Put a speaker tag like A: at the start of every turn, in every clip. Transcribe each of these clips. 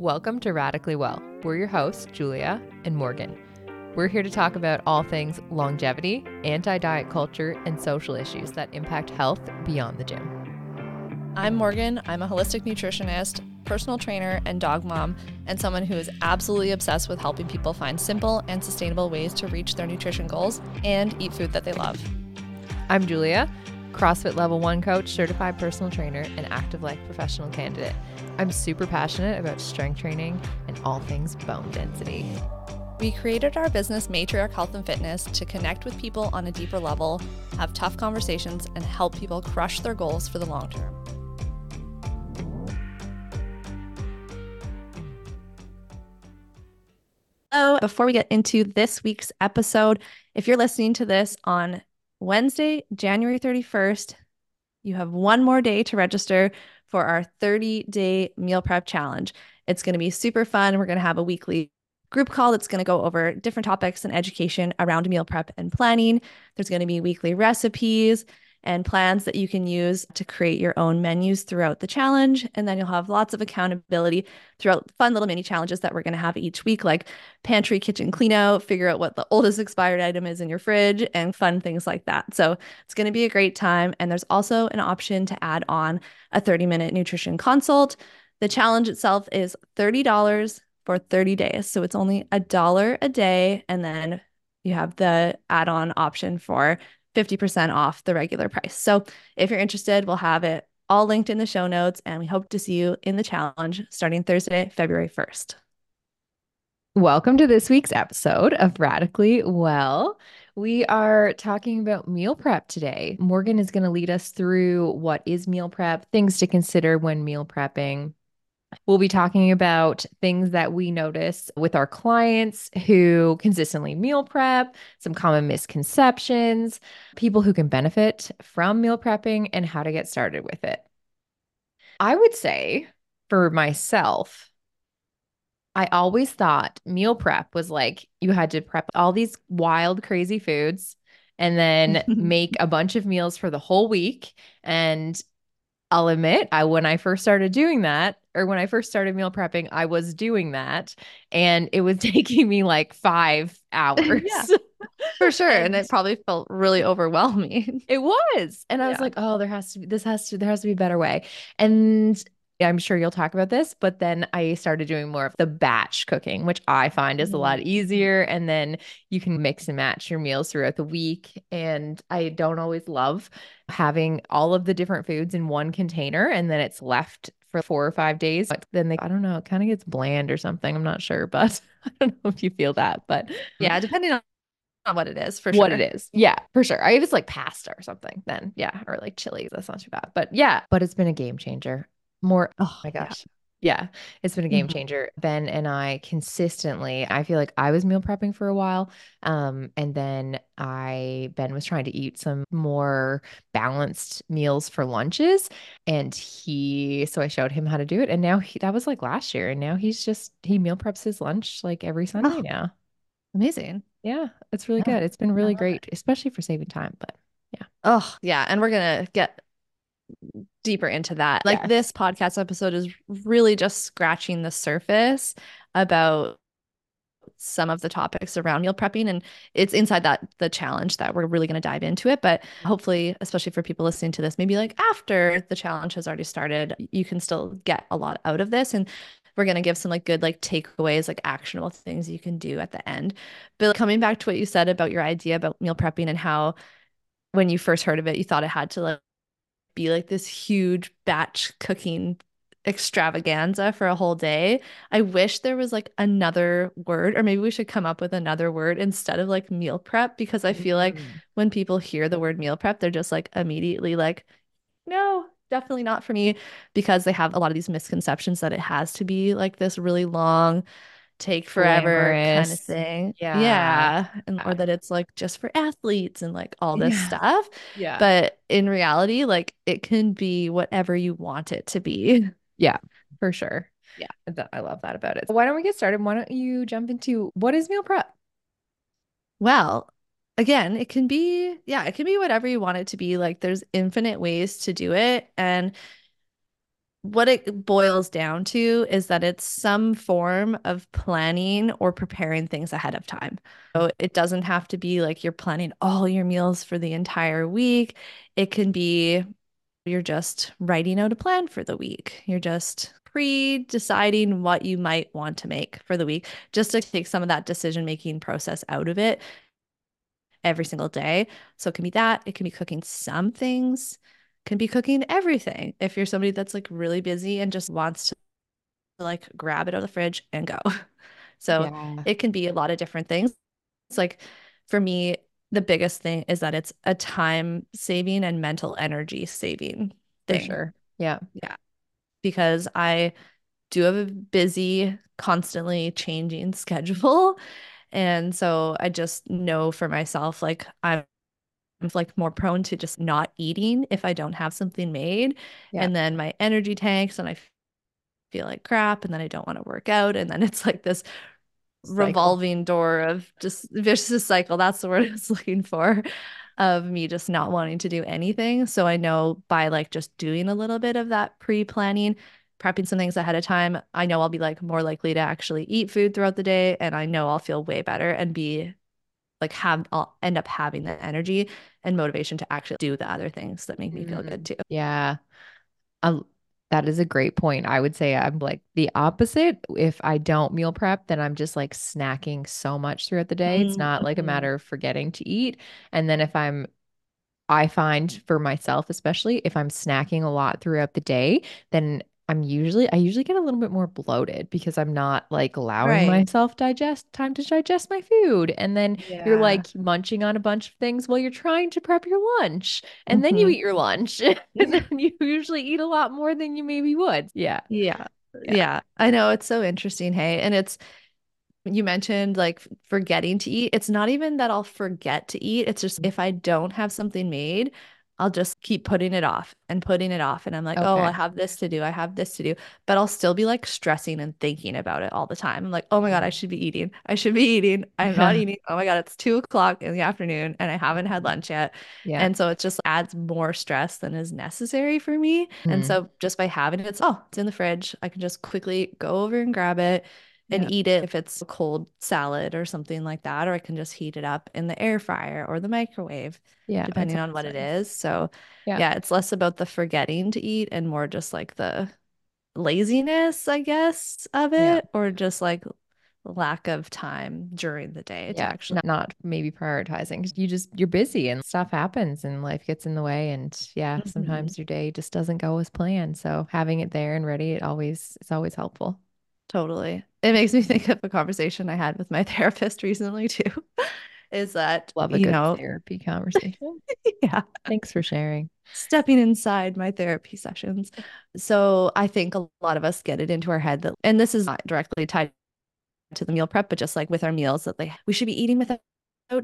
A: Welcome to Radically Well. We're your hosts, Julia and Morgan. We're here to talk about all things longevity, anti diet culture, and social issues that impact health beyond the gym.
B: I'm Morgan. I'm a holistic nutritionist, personal trainer, and dog mom, and someone who is absolutely obsessed with helping people find simple and sustainable ways to reach their nutrition goals and eat food that they love.
A: I'm Julia, CrossFit Level 1 coach, certified personal trainer, and active life professional candidate. I'm super passionate about strength training and all things bone density.
B: We created our business Matriark Health and Fitness to connect with people on a deeper level, have tough conversations, and help people crush their goals for the long term. Oh, before we get into this week's episode, if you're listening to this on Wednesday, January 31st, you have one more day to register for our 30 day meal prep challenge. It's going to be super fun. We're going to have a weekly group call that's going to go over different topics and education around meal prep and planning. There's going to be weekly recipes and plans that you can use to create your own menus throughout the challenge. And then you'll have lots of accountability throughout fun little mini challenges that we're going to have each week, like pantry kitchen clean out, figure out what the oldest expired item is in your fridge, and fun things like that. So it's going to be a great time. And there's also an option to add on a 30 minute nutrition consult. The challenge itself is $30 for 30 days. So it's only a dollar a day. And then you have the add on option for 50% off the regular price. So if you're interested, we'll have it all linked in the show notes, and we hope to see you in the challenge starting Thursday, February 1st.
A: Welcome to this week's episode of Radically Well. We are talking about meal prep today. Morgan is going to lead us through what is meal prep, things to consider when meal prepping, We'll be talking about things that we notice with our clients who consistently meal prep, some common misconceptions, people who can benefit from meal prepping, and how to get started with it. I would say for myself, I always thought meal prep was like you had to prep all these wild, crazy foods and then make a bunch of meals for the whole week. And I'll admit, I when I first started doing that, or when I first started meal prepping, I was doing that and it was taking me like five hours.
B: yeah, for sure. and, and, it probably felt really overwhelming.
A: It was. And I yeah. was like, oh, there has to be, this has to, there has to be a better way. And I'm sure you'll talk about this, but then I started doing more of the batch cooking, which I find is a lot mm-hmm. easier. And then you can mix and match your meals throughout the week. And I don't always love having all of the different foods in one container and then it's left for four or five days. But then they, I don't know, it kind of gets bland or something. I'm not sure, but I don't know if you feel that. But
B: yeah, depending on what it is for
A: sure. What it is. Yeah, for sure. I, if it's like pasta or something, then yeah, or like chilies. that's not too bad. But yeah, but it's been a game changer more oh, oh my gosh yeah. Yeah it's been a game mm-hmm. changer ben and i consistently i feel like i was meal prepping for a while um and then i ben was trying to eat some more balanced meals for lunches and he so i showed him how to do it and now he that was like last year and now he's just he meal preps his lunch like every sunday oh, now
B: amazing
A: yeah it's really yeah. good it's been really great it. especially for saving time but yeah
B: oh yeah and we're gonna get deeper into that. Like yes. this podcast episode is really just scratching the surface about some of the topics around meal prepping and it's inside that the challenge that we're really going to dive into it but hopefully especially for people listening to this maybe like after the challenge has already started you can still get a lot out of this and we're going to give some like good like takeaways like actionable things you can do at the end but coming back to what you said about your idea about meal prepping and how when you first heard of it you thought it had to like be like this huge batch cooking extravaganza for a whole day. I wish there was like another word, or maybe we should come up with another word instead of like meal prep, because I feel like mm. when people hear the word meal prep, they're just like immediately like, no, definitely not for me, because they have a lot of these misconceptions that it has to be like this really long, take forever kind of thing. Yeah. Yeah. And or uh, that it's like just for athletes and like all this yeah. stuff.
A: Yeah.
B: But in reality, like it can be whatever you want it to be.
A: Yeah, for sure.
B: Yeah.
A: I love that about it. Why don't we get started? Why don't you jump into what is meal prep?
B: Well, again, it can be, yeah, it can be whatever you want it to be. Like there's infinite ways to do it. And what it boils down to is that it's some form of planning or preparing things ahead of time. So it doesn't have to be like you're planning all your meals for the entire week. It can be you're just writing out a plan for the week. You're just pre deciding what you might want to make for the week, just to take some of that decision making process out of it every single day. So it can be that, it can be cooking some things can be cooking everything if you're somebody that's like really busy and just wants to like grab it out of the fridge and go. So yeah. it can be a lot of different things. It's like for me, the biggest thing is that it's a time saving and mental energy saving thing.
A: For sure. Yeah.
B: Yeah. Because I do have a busy, constantly changing schedule. And so I just know for myself, like I'm like more prone to just not eating if I don't have something made. Yeah. And then my energy tanks and I feel like crap and then I don't want to work out. And then it's like this cycle. revolving door of just vicious cycle. That's the word I was looking for of me just not wanting to do anything. So I know by like just doing a little bit of that pre-planning, prepping some things ahead of time, I know I'll be like more likely to actually eat food throughout the day and I know I'll feel way better and be like have I'll end up having the energy and motivation to actually do the other things that make me feel good mm-hmm. too.
A: Yeah. Um, that is a great point. I would say I'm like the opposite. If I don't meal prep, then I'm just like snacking so much throughout the day. It's not like a mm-hmm. matter of forgetting to eat. And then if I'm I find for myself, especially if I'm snacking a lot throughout the day, then I'm usually I usually get a little bit more bloated because I'm not like allowing right. myself digest time to digest my food. And then yeah. you're like munching on a bunch of things while you're trying to prep your lunch. And mm-hmm. then you mm-hmm. eat your lunch. and then you usually eat a lot more than you maybe would. Yeah.
B: Yeah. Yeah. yeah. I know it's so interesting. Hey. And it's you mentioned like forgetting to eat. It's not even that I'll forget to eat. It's just if I don't have something made, I'll just keep putting it off and putting it off. And I'm like, okay. oh, I have this to do. I have this to do. But I'll still be like stressing and thinking about it all the time. I'm like, oh my God, I should be eating. I should be eating. I'm not eating. Oh my God, it's two o'clock in the afternoon and I haven't had lunch yet. Yeah. And so it just adds more stress than is necessary for me. Mm. And so just by having it, it's, oh, it's in the fridge. I can just quickly go over and grab it and yeah. eat it if it's a cold salad or something like that, or I can just heat it up in the air fryer or the microwave, yeah, depending on what it is. So, yeah. yeah, it's less about the forgetting to eat and more just like the laziness, I guess, of it, yeah. or just like lack of time during the day to actually
A: not, not maybe prioritizing because you just you're busy and stuff happens and life gets in the way and yeah mm-hmm. sometimes your day just doesn't go as planned so having it there and ready it always it's always helpful
B: Totally. It makes me think of a conversation I had with my therapist recently too. Is that
A: love a you good know, therapy conversation?
B: yeah.
A: Thanks for sharing.
B: Stepping inside my therapy sessions. So I think a lot of us get it into our head that, and this is not directly tied to the meal prep, but just like with our meals, that like we should be eating without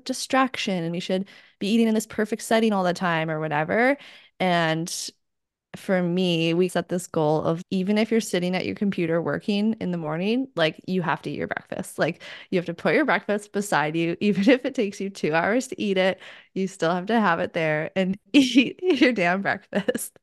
B: distraction and we should be eating in this perfect setting all the time or whatever. And for me, we set this goal of even if you're sitting at your computer working in the morning, like you have to eat your breakfast. Like you have to put your breakfast beside you, even if it takes you two hours to eat it, you still have to have it there and eat your damn breakfast.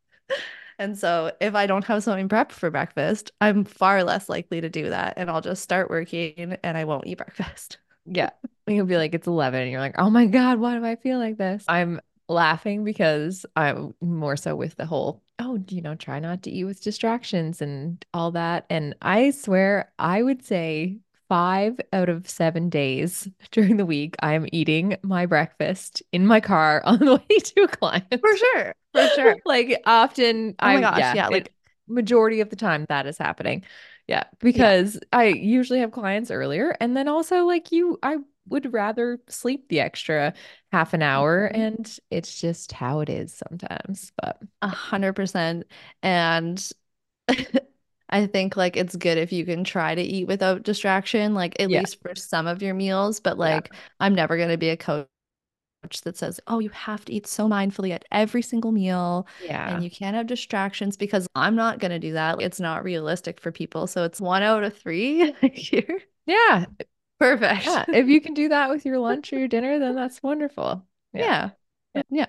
B: And so if I don't have something prepped for breakfast, I'm far less likely to do that. And I'll just start working and I won't eat breakfast.
A: Yeah. You'll be like, it's 11. And you're like, oh my God, why do I feel like this? I'm laughing because I'm more so with the whole, oh, you know, try not to eat with distractions and all that. And I swear, I would say five out of seven days during the week, I am eating my breakfast in my car on the way to a client.
B: For sure. For sure.
A: like often, oh my I, gosh, yeah, yeah like majority of the time that is happening. Yeah, because yeah. I usually have clients earlier. And then also, like, you, I would rather sleep the extra half an hour mm-hmm. and it's just how it is sometimes but
B: a hundred percent and I think like it's good if you can try to eat without distraction, like at yeah. least for some of your meals. But like, yeah. I'm never going to be a coach that says, oh, you have to eat so mindfully at every single meal.
A: Yeah.
B: And you can't have distractions because I'm not going to do that. It's not realistic for people. So it's one out of three here.
A: Yeah.
B: Perfect.
A: Yeah. If you can do that with your lunch or your dinner, then that's wonderful.
B: Yeah. Yeah. yeah.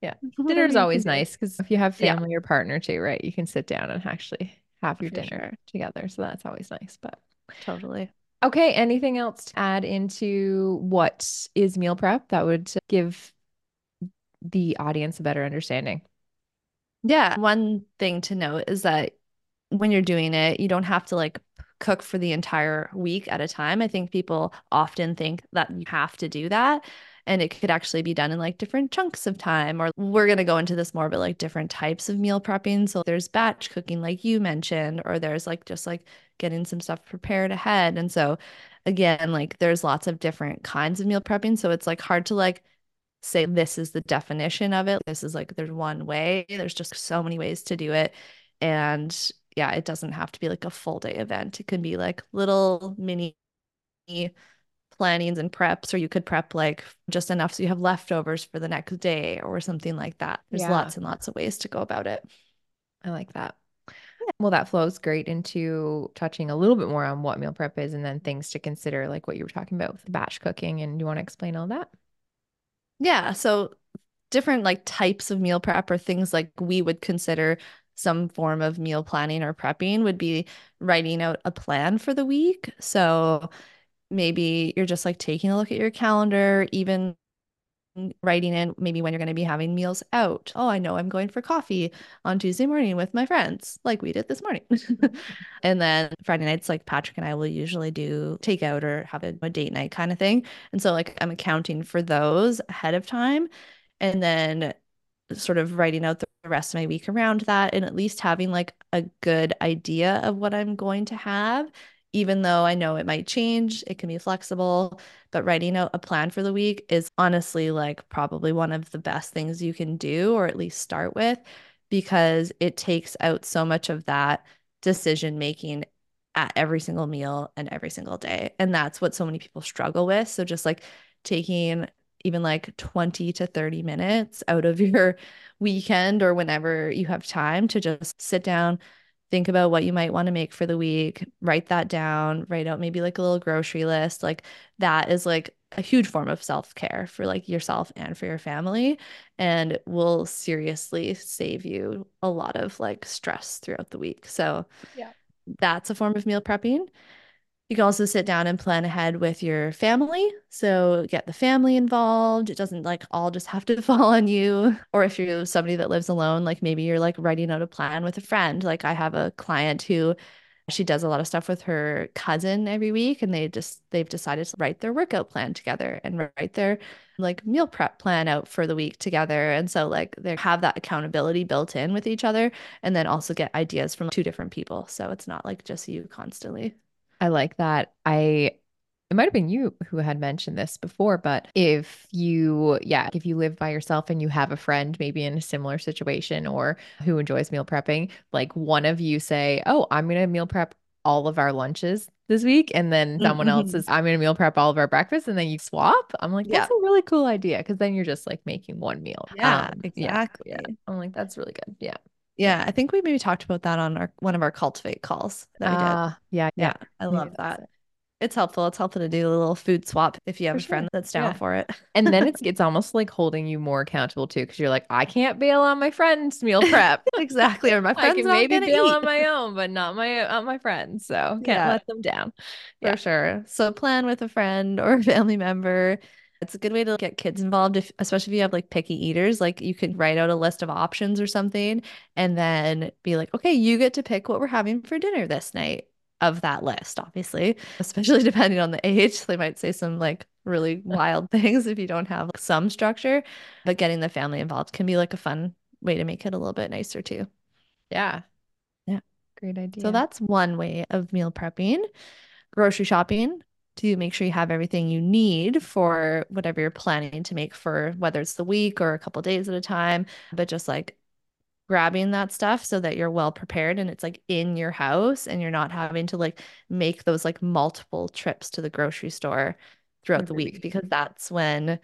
A: Yeah. Dinner is always nice because if you have family
B: yeah.
A: or partner too, right? You can sit down and actually have your
B: For
A: dinner
B: sure.
A: together. So that's always nice. But
B: Totally.
A: okay, anything else to add into what is meal prep that would give the audience a better understanding?
B: Yeah. One thing to note is that when you're doing it, you don't have to like cook for the entire week at a time. I think people often think that you have to do that. And it could actually be done in like different chunks of time. Or we're going to go into this more, but like different types of meal prepping. So there's batch cooking, like you mentioned, or there's like just like getting some stuff prepared ahead. And so, again, like there's lots of different kinds of meal prepping. So it's like hard to like say this is the definition of it. This is like there's one way. There's just so many ways to do it. And yeah, it doesn't have to be like a full day event. It can be like little mini plannings and preps, or you could prep like just enough so you have leftovers for the next day or something like that. There's
A: Yeah.
B: lots and lots of ways to go about it.
A: I like that. Well, that flows great into touching a little bit more on what meal prep is and then things to consider, like what you were talking about with the batch cooking. And do you want to explain all that?
B: Yeah. So different like types of meal prep or things like we would consider some form of meal planning or prepping would be writing out a plan for the week. So maybe you're just like taking a look at your calendar, even writing in maybe when you're going to be having meals out. Oh, I know I'm going for coffee on Tuesday morning with my friends, like we did this morning. and then Friday nights, like Patrick and I will usually do takeout or have a, a date night kind of thing. And so, like, I'm accounting for those ahead of time. And then sort of writing out the rest of my week around that and at least having like a good idea of what I'm going to have even though I know it might change, it can be flexible, but writing out a plan for the week is honestly like probably one of the best things you can do, or at least start with, because it takes out so much of that decision making at every single meal and every single day. And that's what so many people struggle with. So just like taking even like 20 to 30 minutes out of your weekend or whenever you have time to just sit down think about what you might want to make for the week, write that down, write out maybe like a little grocery list. Like that is like a huge form of self-care for like yourself and for your family and will seriously save you a lot of like stress throughout the week. So
A: yeah.
B: That's a form of meal prepping. You can also sit down and plan ahead with your family. So get the family involved. It doesn't like all just have to fall on you. Or if you're somebody that lives alone, like maybe you're like writing out a plan with a friend. Like I have a client who she does a lot of stuff with her cousin every week and they just they've decided to write their workout plan together and write their like meal prep plan out for the week together and so like they have that accountability built in with each other and then also get ideas from two different people so it's not like just you constantly
A: I like that. I it might have been you who had mentioned this before, but if you, yeah, if you live by yourself and you have a friend maybe in a similar situation or who enjoys meal prepping, like one of you say, Oh, I'm going to meal prep all of our lunches this week. And then someone else
B: mm-hmm.
A: says, I'm going to meal prep all of our breakfast. And then you swap. I'm like, that's yeah. a really cool idea. Cause then you're just like making one meal.
B: Yeah, um, exactly.
A: Yeah, yeah. I'm like, that's really good. Yeah.
B: Yeah, I think we maybe talked about that on our one of our cultivate calls that we did. Uh,
A: yeah,
B: yeah, I love that. It. It's helpful. It's helpful to do a little food swap if you have for a friend sure. that's down yeah. for it.
A: and then it's it's almost like holding you more accountable too, because you're like, I can't bail on my friend's meal prep.
B: exactly. Or my friends I can
A: maybe bail
B: eat.
A: on my own, but not my on my friends. So can't yeah. let them down.
B: For yeah. sure. So plan with a friend or a family member it's a good way to get kids involved, if, especially if you have like picky eaters. Like you could write out a list of options or something and then be like, okay, you get to pick what we're having for dinner this night of that list, obviously, especially depending on the age. They might say some like really wild things if you don't have like, some structure, but getting the family involved can be like a fun way to make it a little bit nicer too.
A: Yeah.
B: Yeah.
A: Great idea.
B: So that's one way of meal prepping. Grocery shopping to make sure you have everything you need for whatever you're planning to make for whether it's the week or a couple days at a time, but just like grabbing that stuff so that you're well prepared and it's like in your house and you're not having to like make those like multiple trips to the grocery store throughout the week because that's when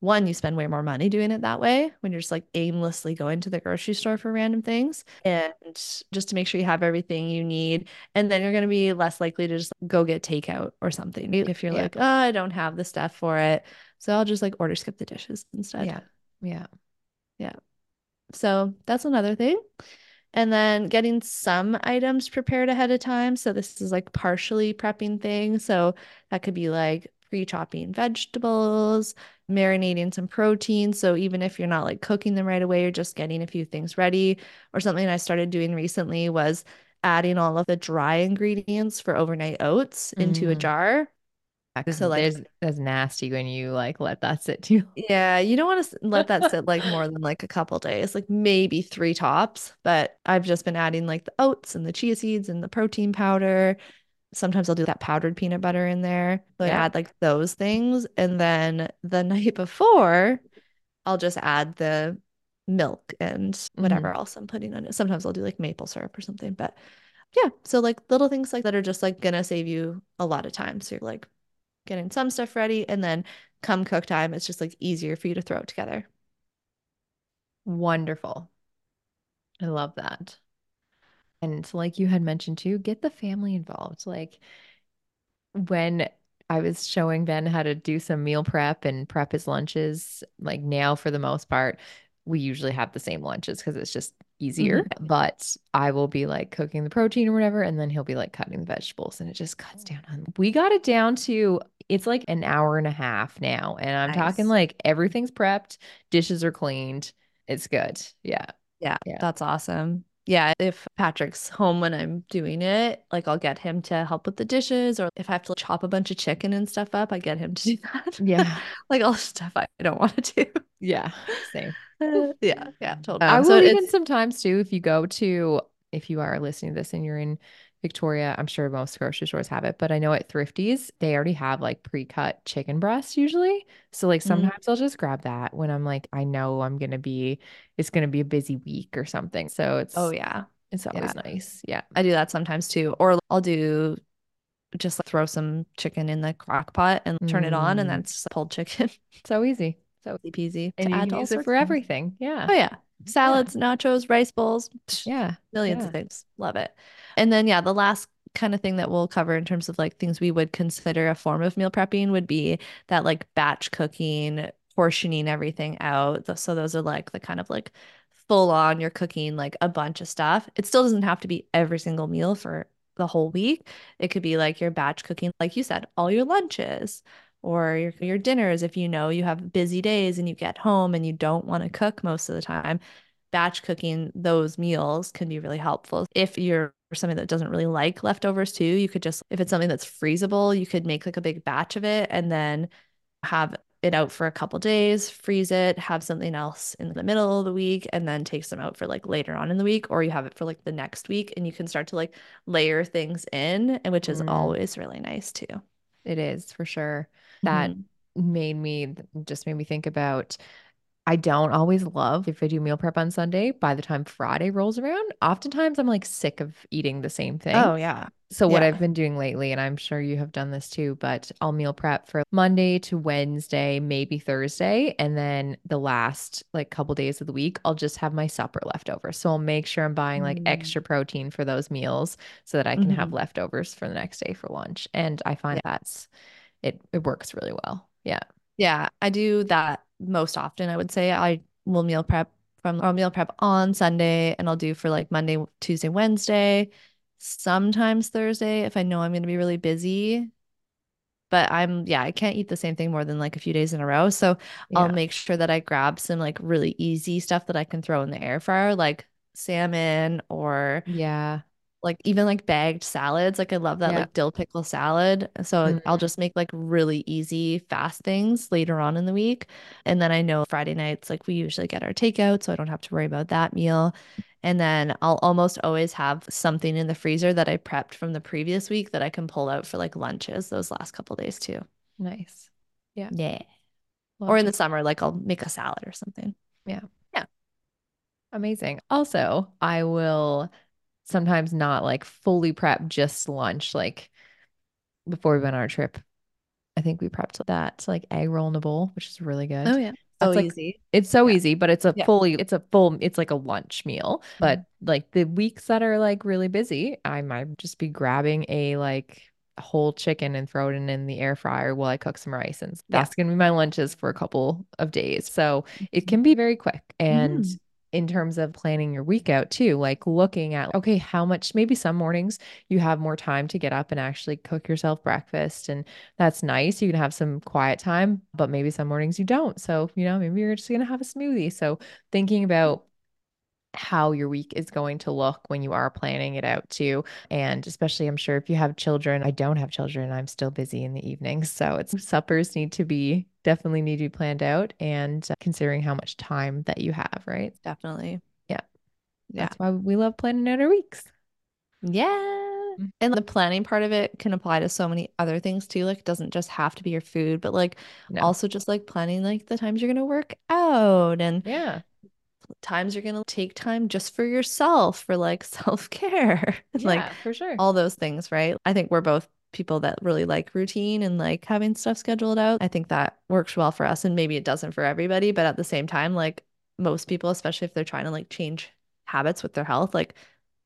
B: one, you spend way more money doing it that way when you're just like aimlessly going to the grocery store for random things. And just to make sure you have everything you need. And then you're going to be less likely to just go get takeout or something if you're yeah. like, oh, I don't have the stuff for it. So I'll just like order skip the dishes instead.
A: Yeah. Yeah.
B: Yeah. So that's another thing. And then getting some items prepared ahead of time. So this is like partially prepping things. So that could be like pre-chopping vegetables, marinating some protein. So even if you're not like cooking them right away, you're just getting a few things ready. Or something I started doing recently was adding all of the dry ingredients for overnight oats into a
A: Mm.
B: jar. So like
A: there's that's nasty when you like let that sit too.
B: Yeah, you don't want to let that sit like more than like a couple days, like maybe three tops. But I've just been adding like the oats and the chia seeds and the protein powder. Sometimes I'll do that powdered peanut butter in there. So I add like those things. And then the night before, I'll just add the milk and whatever
A: Mhm.
B: else I'm putting on it. Sometimes I'll do like maple syrup or something. But yeah, so like little things like that are just like gonna save you a lot of time. So you're like getting some stuff ready and then come cook time, it's just like easier for you to throw it together.
A: Wonderful. I love that. And like you had mentioned too, get the family involved. Like when I was showing Ben how to do some meal prep and prep his lunches, like now for the most part, we usually have the same lunches because it's just easier.
B: Mhm.
A: But I will be like cooking the protein or whatever, and then he'll be like cutting the vegetables, and it just cuts down on. We got it down to it's like an hour and a half now, and I'm talking like everything's prepped, dishes are cleaned. It's good. Yeah.
B: Yeah,
A: Yeah.
B: that's awesome. Yeah, if Patrick's home when I'm doing it, like I'll get him to help with the dishes, or if I have to chop a bunch of chicken and stuff up, I get him to do that.
A: Yeah.
B: Like all the stuff I don't want to do.
A: Yeah. Same.
B: Uh, yeah, yeah, totally.
A: I
B: Um, so
A: will even sometimes too, if you go to, if you are listening to this and you're in Victoria, I'm sure most grocery stores have it, but I know at Thrifties, they already have like pre-cut chicken breasts usually. So like
B: Mm,
A: sometimes I'll just grab that when I'm like, I know I'm gonna be, it's gonna be a busy week or something. So it's, oh
B: yeah,
A: it's
B: yeah.
A: always nice. Yeah.
B: I do that sometimes too. Or I'll do just like throw some chicken in the crock pot and turn it on, and
A: that's
B: then pulled chicken.
A: so easy. So
B: Easy peasy
A: and
B: to
A: you can use it for everything. Yeah.
B: Oh yeah.
A: Yeah.
B: Salads, nachos, rice bowls,
A: Yeah.
B: millions
A: Yeah.
B: of things. Love it. And then yeah, the last kind of thing that we'll cover in terms of like things we would consider a form of meal prepping would be that like batch cooking, portioning everything out. So those are like the kind of like full on you're cooking like a bunch of stuff. It still doesn't have to be every single meal for the whole week. It could be like your batch cooking, like you said, all your lunches or your, your dinners if you know you have busy days and you get home and you don't want to cook most of the time batch cooking those meals can be really helpful. If you're somebody that doesn't really like leftovers too you could just if it's something that's freezable you could make like a big batch of it and then have it out for a couple days freeze it have something else in the middle of the week and then take some out for like later on in the week or you have it for like the next week and you can start to like layer things in and which is
A: Mm,
B: always really nice too.
A: It is for sure. That
B: Mhm.
A: made me just made me think about I don't always love if I do meal prep on Sunday. By the time Friday rolls around, oftentimes I'm like sick of eating the same thing.
B: Oh yeah.
A: So what I've been doing lately, and I'm sure you have done this too, but I'll meal prep for Monday to Wednesday, maybe Thursday, and then the last like couple days of the week, I'll just have my supper left over. So I'll make sure I'm buying like
B: Mm.
A: extra protein for those meals so that I can have
B: Mhm.
A: leftovers for the next day for lunch. And I find
B: Yeah.
A: that's it it works really well. Yeah.
B: Yeah, I do that most often. I would say I will meal prep from or meal prep on Sunday and I'll do for like Monday, Tuesday, Wednesday, sometimes Thursday if I know I'm going to be really busy. But I'm, yeah, I can't eat the same thing more than like a few days in a row. So I'll make sure that I grab some like really easy stuff that I can throw in the air fryer, like salmon or
A: Yeah.
B: Like even like bagged salads. Like I love that
A: Yeah.
B: like dill pickle salad. So I'll
A: Mm,
B: just make like really easy, fast things later on in the week. And then I know Friday nights, like we usually get our takeout, so I don't have to worry about that meal. And then I'll almost always have something in the freezer that I prepped from the previous week that I can pull out for like lunches those last couple days too.
A: nice. Yeah.
B: Yeah.
A: Love
B: Or in the summer, like I'll make a salad or something.
A: Yeah.
B: Yeah.
A: Amazing. Also, I will sometimes not like fully prep just lunch. Like before we went on our trip, I think we prepped that like egg roll in a bowl, which is really good.
B: Oh yeah.
A: That's
B: So
A: like
B: easy.
A: it's so
B: Yeah.
A: easy, but it's a
B: Yeah.
A: fully it's a full it's like a lunch meal. But
B: Mhm.
A: like the weeks that are like really busy, I might just be grabbing a like whole chicken and throw it in, in the air fryer while I cook some rice. And that's yeah. going to be my lunches for a couple of days. So it can be very quick. And mm in terms of planning your week out too, like looking at, okay, how much, maybe some mornings you have more time to get up and actually cook yourself breakfast. And that's nice. You can have some quiet time, but maybe some mornings you don't. So, you know, maybe you're just going to have a smoothie. So, thinking about how your week is going to look when you are planning it out too. And especially, I'm sure if you have children, I don't have children, I'm still busy in the evenings. So it's suppers need to be definitely need to be planned out and uh, considering how much time that you have, right?
B: Definitely.
A: Yeah. Yeah. That's why we love planning out our weeks.
B: Yeah. Mm-hmm. And the planning part of it can apply to so many other things too. Like it doesn't just have to be your food, but like no. also just like planning like the times you're going to work out and
A: yeah
B: times you're going to take time just for yourself for like self-care
A: yeah, like for sure
B: all those things right i think we're both people that really like routine and like having stuff scheduled out i think that works well for us and maybe it doesn't for everybody but at the same time like most people especially if they're trying to like change habits with their health like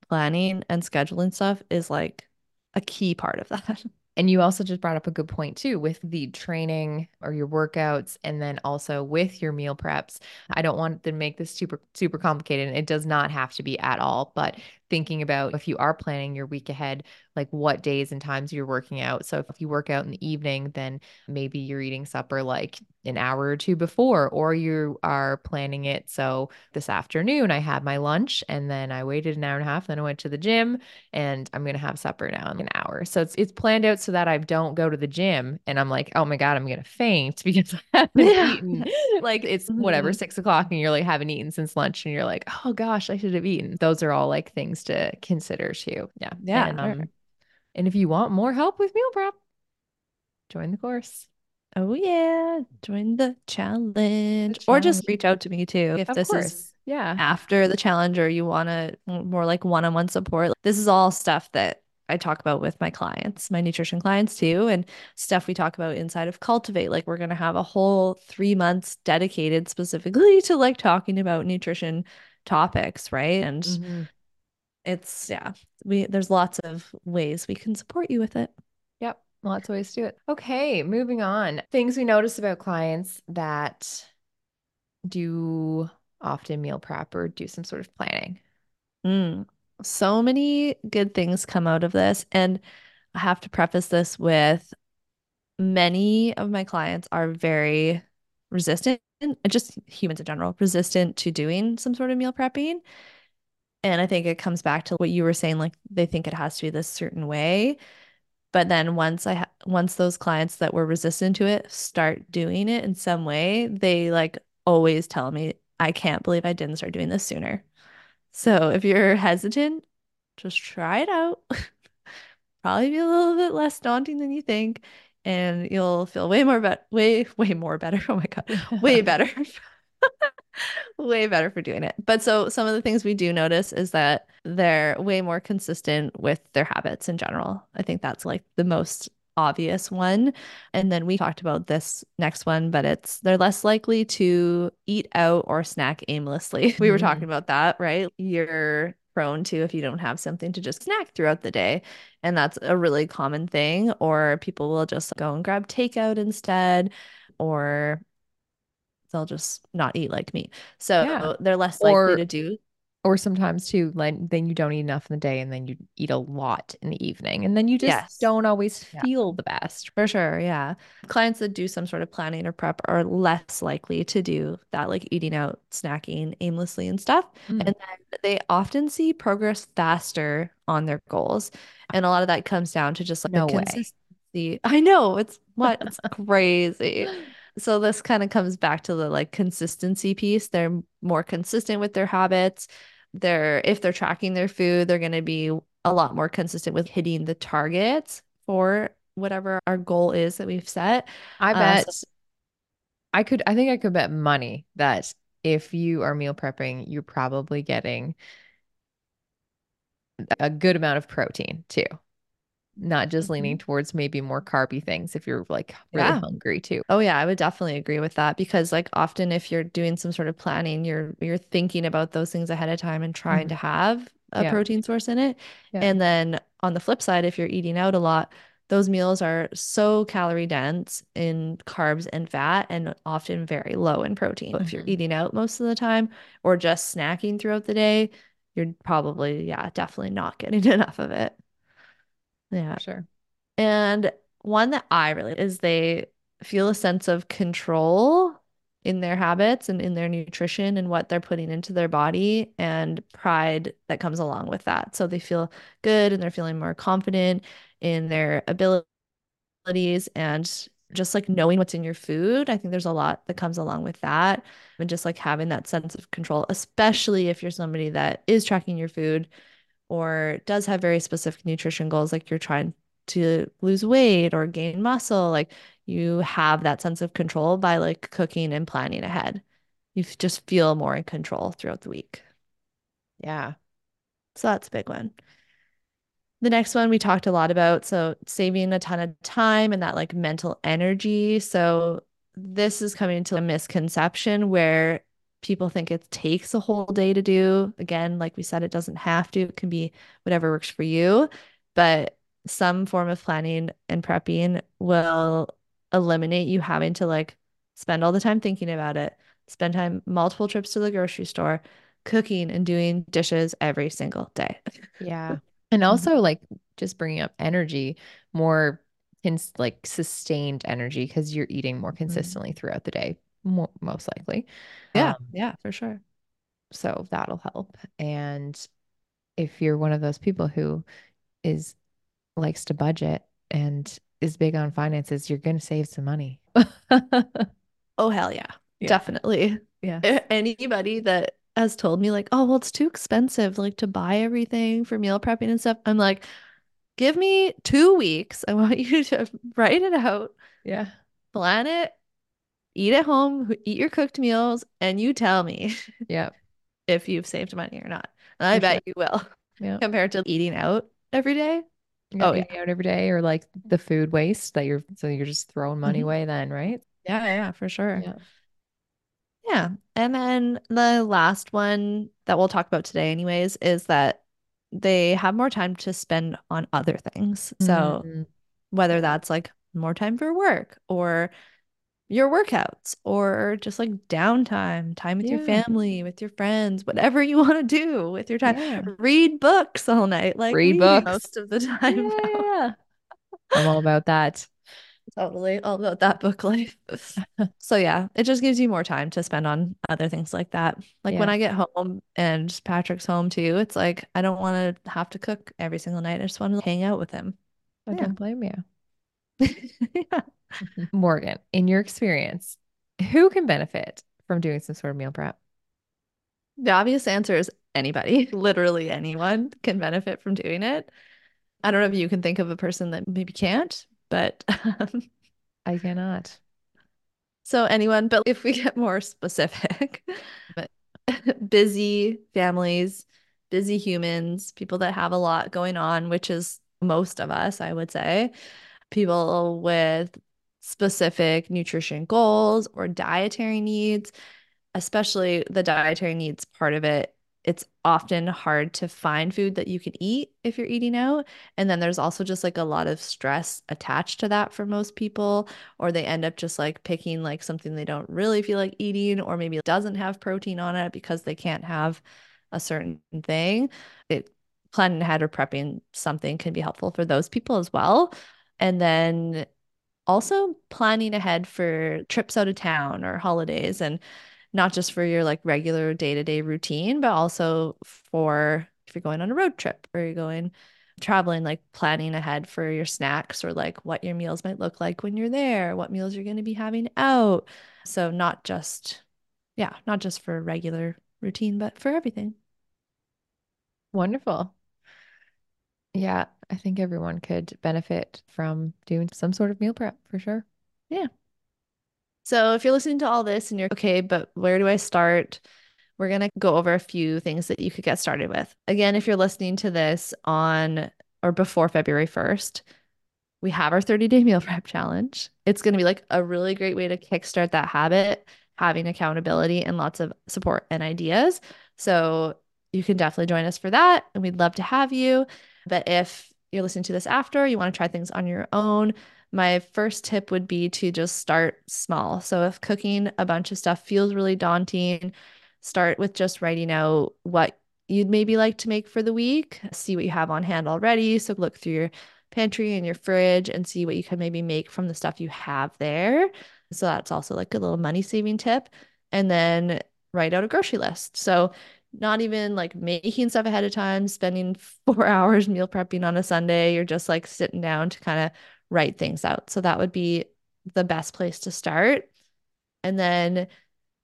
B: planning and scheduling stuff is like a key part of that
A: And you also just brought up a good point too with the training or your workouts and then also with your meal preps. I don't want to make this super super complicated. It does not have to be at all, but thinking about if you are planning your week ahead, like what days and times you're working out. So if you work out in the evening, then maybe you're eating supper like an hour or two before, or you are planning it. So this afternoon, I had my lunch and then I waited an hour and a half. Then I went to the gym and I'm going to have supper now in an hour. So it's, it's planned out so that I don't go to the gym and I'm like, oh my God, I'm going to faint because I haven't yeah. eaten. like it's whatever, mm-hmm. six o'clock and you're like, haven't eaten since lunch and you're like, oh gosh, I should have eaten. Those are all like things to consider too. Yeah.
B: Yeah. And, um,
A: and if you want more help with meal prep, join the course.
B: Oh yeah, join the challenge. the challenge. or just reach out to me too if of this course. is
A: yeah
B: after the challenge or you want to more like one-on-one support. This is all stuff that I talk about with my clients, my nutrition clients too, and stuff we talk about inside of Cultivate. Like we're gonna have a whole three months dedicated specifically to like talking about nutrition topics, right? And mm-hmm it's yeah we there's lots of ways we can support you with it.
A: Yep lots of ways to do it. Okay moving on. Things we notice about clients that do often meal prep or do some sort of planning.
B: Mm. so many good things come out of this and i have to preface this with many of my clients are very resistant just humans in general resistant to doing some sort of meal prepping and I think it comes back to what you were saying, like they think it has to be this certain way. But then once I ha- once those clients that were resistant to it start doing it in some way, they like always tell me, I can't believe I didn't start doing this sooner. So if you're hesitant, just try it out. Probably be a little bit less daunting than you think, and you'll feel way more better, way way more better. Oh my god, way better way better for doing it. But so some of the things we do notice is that they're way more consistent with their habits in general. I think that's like the most obvious one. And then we talked about this next one, but it's they're less likely to eat out or snack aimlessly. We were mm-hmm. talking about that, right? You're prone to if you don't have something to just snack throughout the day. And that's a really common thing. Or people will just go and grab takeout instead or they'll just not eat like me. So yeah. they're less or, likely to do.
A: Or sometimes too, like then you don't eat enough in the day and then you eat a lot in the evening. And then you just yes. don't always feel the best.
B: For sure. Yeah. Clients that do some sort of planning or prep are less likely to do that, like eating out, snacking aimlessly and stuff. Mm. And then they often see progress faster on their goals. And a lot of that comes down to just like
A: no consistency.
B: I know it's what it's crazy so this kind of comes back to the like consistency piece. They're more consistent with their habits. They're if they're tracking their food, they're going to be a lot more consistent with hitting the targets for whatever our goal is that we've set.
A: I uh, bet so- I could I think I could bet money that if you are meal prepping, you're probably getting a good amount of protein too not just leaning mm-hmm. towards maybe more carby things if you're like really yeah. hungry too.
B: Oh yeah, I would definitely agree with that because like often if you're doing some sort of planning, you're you're thinking about those things ahead of time and trying mm-hmm. to have a yeah. protein source in it. Yeah. And then on the flip side, if you're eating out a lot, those meals are so calorie dense in carbs and fat and often very low in protein. Mm-hmm. If you're mm-hmm. eating out most of the time or just snacking throughout the day, you're probably, yeah, definitely not getting enough of it. Yeah.
A: Sure.
B: And one that I really is they feel a sense of control in their habits and in their nutrition and what they're putting into their body and pride that comes along with that. So they feel good and they're feeling more confident in their abilities and just like knowing what's in your food. I think there's a lot that comes along with that. And just like having that sense of control, especially if you're somebody that is tracking your food or does have very specific nutrition goals, like you're trying to lose weight or gain muscle. Like you have that sense of control by like cooking and planning ahead. You just feel more in control throughout the week.
A: Yeah.
B: So that's a big one. The next one we talked a lot about. So saving a ton of time and that like mental energy. So this is coming to a misconception where people think it takes a whole day to do. Again, like we said, it doesn't have to. It can be whatever works for you. But some form of planning and prepping will eliminate you having to like spend all the time thinking about it, spend time multiple trips to the grocery store, cooking and doing dishes every single day.
A: Yeah. And mm-hmm. also like just bringing up energy, more cons- like sustained energy because you're eating more mm-hmm. consistently mm-hmm. throughout the day, most likely.
B: Yeah. Um, yeah, for sure.
A: So that'll help. And if you're one of those people who is likes to budget and is big on finances, you're going to save some money.
B: oh, hell yeah. yeah. Definitely.
A: Yeah.
B: Anybody that has told me, like, oh, well, it's too expensive, like to buy everything for meal prepping and stuff, I'm like, give me two weeks. I want you to write it out.
A: Yeah.
B: Plan it, eat at home, eat your cooked meals, and you tell me.
A: Yeah.
B: if you've saved money or not. And I for bet sure. you will.
A: Yeah.
B: Compared to eating out every day
A: oh, yeah. out every day or like the food waste that you're so you're just throwing money mm-hmm. away then, right?
B: Yeah, yeah, for sure. Yeah. Yeah. And then the last one that we'll talk about today, anyways, is that they have more time to spend on other things. So mm-hmm. whether that's like more time for work or your workouts or just like downtime, time with yeah. your family, with your friends, whatever you want to do with your time. Yeah. Read books all night, like
A: read books
B: most of the time.
A: Yeah, yeah. I'm all about that.
B: Totally all about that book life. so yeah, it just gives you more time to spend on other things like that. Like when I get home and Patrick's home too, it's like I don't want to have to cook every single night. I just want to hang out with him.
A: I don't blame you. yeah. Morgan, in your experience, who can benefit from doing some sort of meal prep?
B: The obvious answer is anybody. Literally anyone can benefit from doing it. I don't know if you can think of a person that maybe can't, but
A: I cannot.
B: So anyone, but if we get more specific, but busy families, busy humans, people that have a lot going on, which is most of us, I would say, people with specific nutrition goals or dietary needs, especially the dietary needs part of it. It's often hard to find food that you can eat if you're eating out. And then there's also just like a lot of stress attached to that for most people, or they end up just like picking like something they don't really feel like eating, or maybe doesn't have protein on it because they can't have a certain thing. It planning ahead or prepping something can be helpful for those people as well. And then also planning ahead for trips out of town or holidays and not just for your like regular day-to-day routine but also for if you're going on a road trip or you're going traveling like planning ahead for your snacks or like what your meals might look like when you're there what meals you're going to be having out. So not just yeah not just for regular routine but for everything.
A: Wonderful. Yeah, I think everyone could benefit from doing some sort of meal prep for sure.
B: Yeah. So if you're listening to all this and you're okay, but where do I start? We're going to go over a few things that you could get started with. Again, if you're listening to this on or before February 1st, we have our 30 day meal prep challenge. It's going to be like a really great way to kickstart that habit, having accountability and lots of support and ideas. So you can definitely join us for that. And we'd love to have you. But if you're listening to this after, you want to try things on your own, my first tip would be to just start small. So if cooking a bunch of stuff feels really daunting, start with just writing out what you'd maybe like to make for the week, see what you have on hand already. So look through your pantry and your fridge and see what you can maybe make from the stuff you have there. So that's also like a little money saving tip. And then write out a grocery list. So not even like making stuff ahead of time, spending four hours meal prepping on a Sunday. You're just like sitting down to kind of write things out. So that would be the best place to start. And then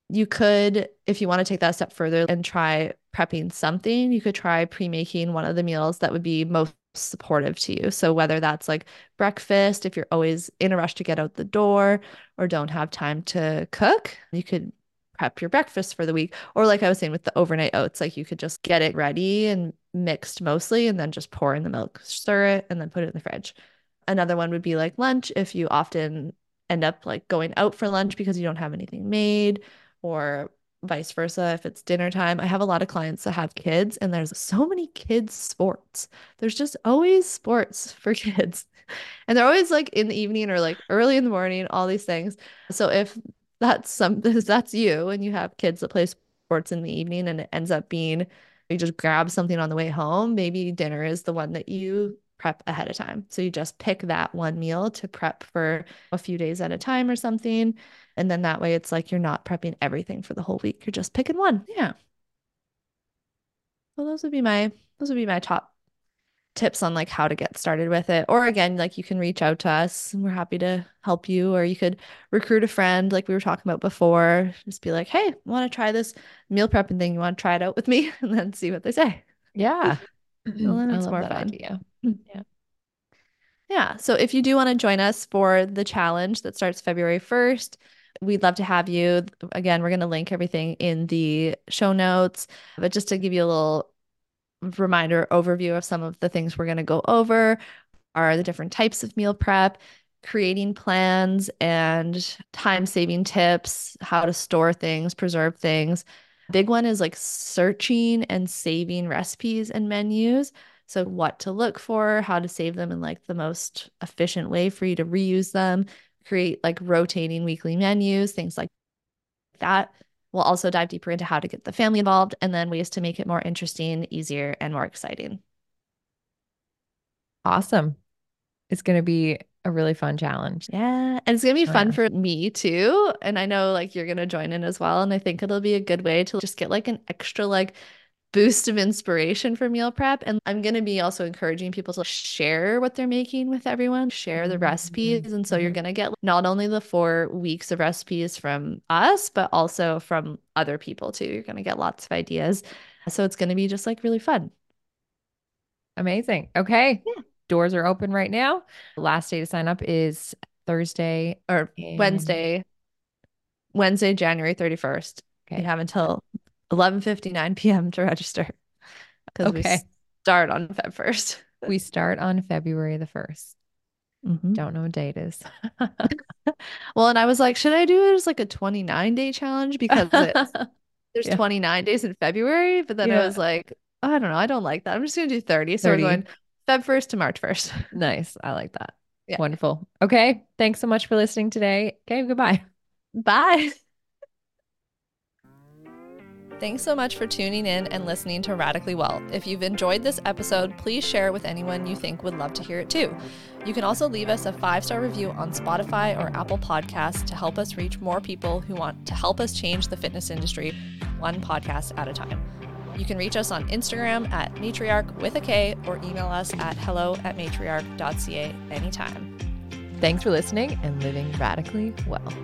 B: you could, if you want to take that step further and try prepping something, you could try pre making one of the meals that would be most supportive to you. So whether that's like breakfast, if you're always in a rush to get out the door or don't have time to cook, you could prep your breakfast for the week. Or like I was saying with the overnight oats, like you could just get it ready and mixed mostly and then just pour in the milk, stir it, and then put it in the fridge. Another one would be like lunch if you often end up like going out for lunch because you don't have anything made or vice versa if it's dinner time. I have a lot of clients that have kids and there's so many kids sports. There's just always sports for kids. And they're always like in the evening or like early in the morning, all these things. So if that's some that's you and you have kids that play sports in the evening and it ends up being you just grab something on the way home, maybe dinner is the one that you prep ahead of time. So you just pick that one meal to prep for a few days at a time or something. And then that way it's like you're not prepping everything for the whole week. You're just picking one.
A: Yeah.
B: Well, those would be my those would be my top tips on like how to get started with it. Or again, like you can reach out to us and we're happy to help you. Or you could recruit a friend, like we were talking about before. Just be like, hey, want to try this meal prepping thing. You want to try it out with me? And then see what they say.
A: Yeah.
B: well, then it's more fun. Idea. Yeah. Yeah. So if you do want to join us for the challenge that starts February 1st, we'd love to have you. Again, we're going to link everything in the show notes. But just to give you a little reminder overview of some of the things we're going to go over are the different types of meal prep, creating plans and time saving tips, how to store things, preserve things. Big one is like searching and saving recipes and menus. So, what to look for, how to save them in like the most efficient way for you to reuse them, create like rotating weekly menus, things like that. We'll also dive deeper into how to get the family involved and then ways to make it more interesting, easier, and more exciting.
A: Awesome. It's going to be a really fun challenge.
B: Yeah. And it's going to be oh, fun yeah. for me too. And I know like you're going to join in as well. And I think it'll be a good way to just get like an extra like boost of inspiration for meal prep. And I'm going to be also encouraging people to share what they're making with everyone, share the recipes. Mm-hmm. And so you're mm-hmm. going to get not only the four weeks of recipes from us, but also from other people too. You're going to get lots of ideas. So it's going to be just like really fun.
A: Amazing. Okay. Yeah. Doors are open right now. Last day to sign up is Thursday
B: or Wednesday. Wednesday, January 31st. Okay. You have until 11:59 p.m. to register because okay. we start on Feb 1st.
A: we start on February the 1st. Mm-hmm. Don't know what date is.
B: well, and I was like, should I do it as like a 29 day challenge because there's yeah. 29 days in February? But then yeah. I was like, oh, I don't know. I don't like that. I'm just going to do 30. So 30. we're going Feb 1st to March 1st.
A: nice. I like that. Yeah. Wonderful. Okay. Thanks so much for listening today. Okay. Goodbye.
B: Bye. Thanks so much for tuning in and listening to Radically Well. If you've enjoyed this episode, please share it with anyone you think would love to hear it too. You can also leave us a five star review on Spotify or Apple Podcasts to help us reach more people who want to help us change the fitness industry one podcast at a time. You can reach us on Instagram at Matriark with a K or email us at hello at matriark.ca anytime.
A: Thanks for listening and living radically well.